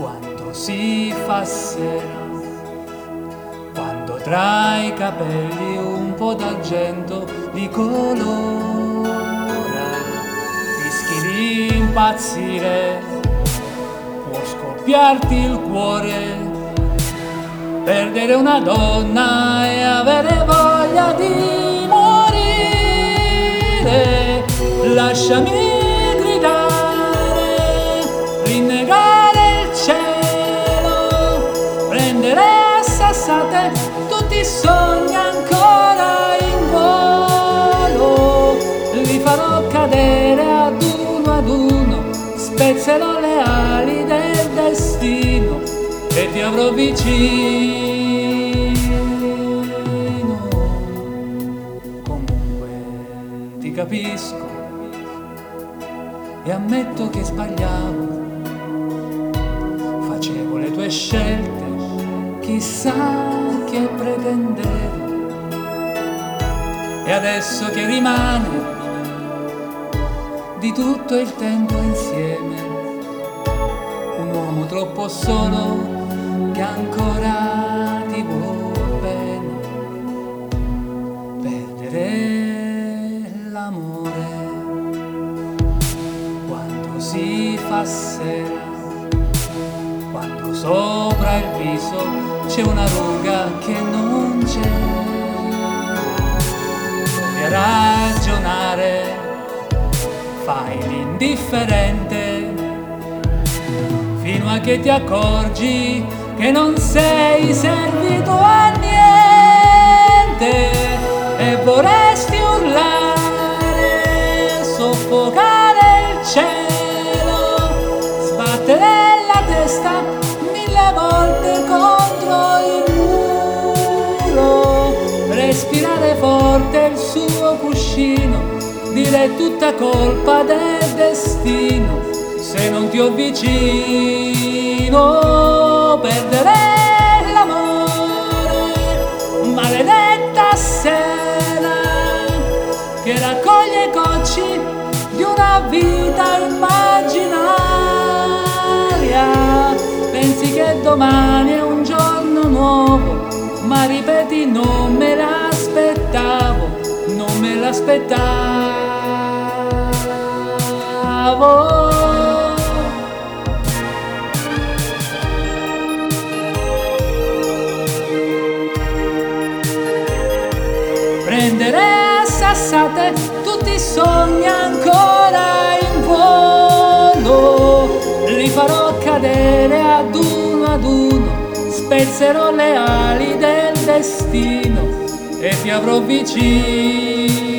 quando si fa sera, quando tra i capelli un po' d'argento li colora, rischi di impazzire, può scoppiarti il cuore perdere una donna e avere voglia di morire. Lasciami spezzerò le ali del destino e ti avrò vicino. Comunque ti capisco e ammetto che sbagliavo. Facevo le tue scelte, chissà che pretendevo. E adesso che rimane di tutto il tempo insieme, troppo solo che ancora ti vuol bene perdere l'amore. Quando si fa sera quando sopra il viso c'è una ruga che non c'è. Provi ragionare? Fai l'indifferente fino a che ti accorgi che non sei servito a niente e vorresti urlare, soffocare il cielo, sbattere la testa mille volte contro il muro, respirare forte il suo cuscino, dire tutta colpa del destino se non ti ho vicino perdere l'amore. Maledetta sera che raccoglie gocci di una vita immaginaria. Pensi che domani è un giorno nuovo ma ripeti non me l'aspettavo non me l'aspettavo a sassate tutti i sogni ancora in volo. Li farò cadere ad uno ad uno, spezzerò le ali del destino e ti avrò vicino.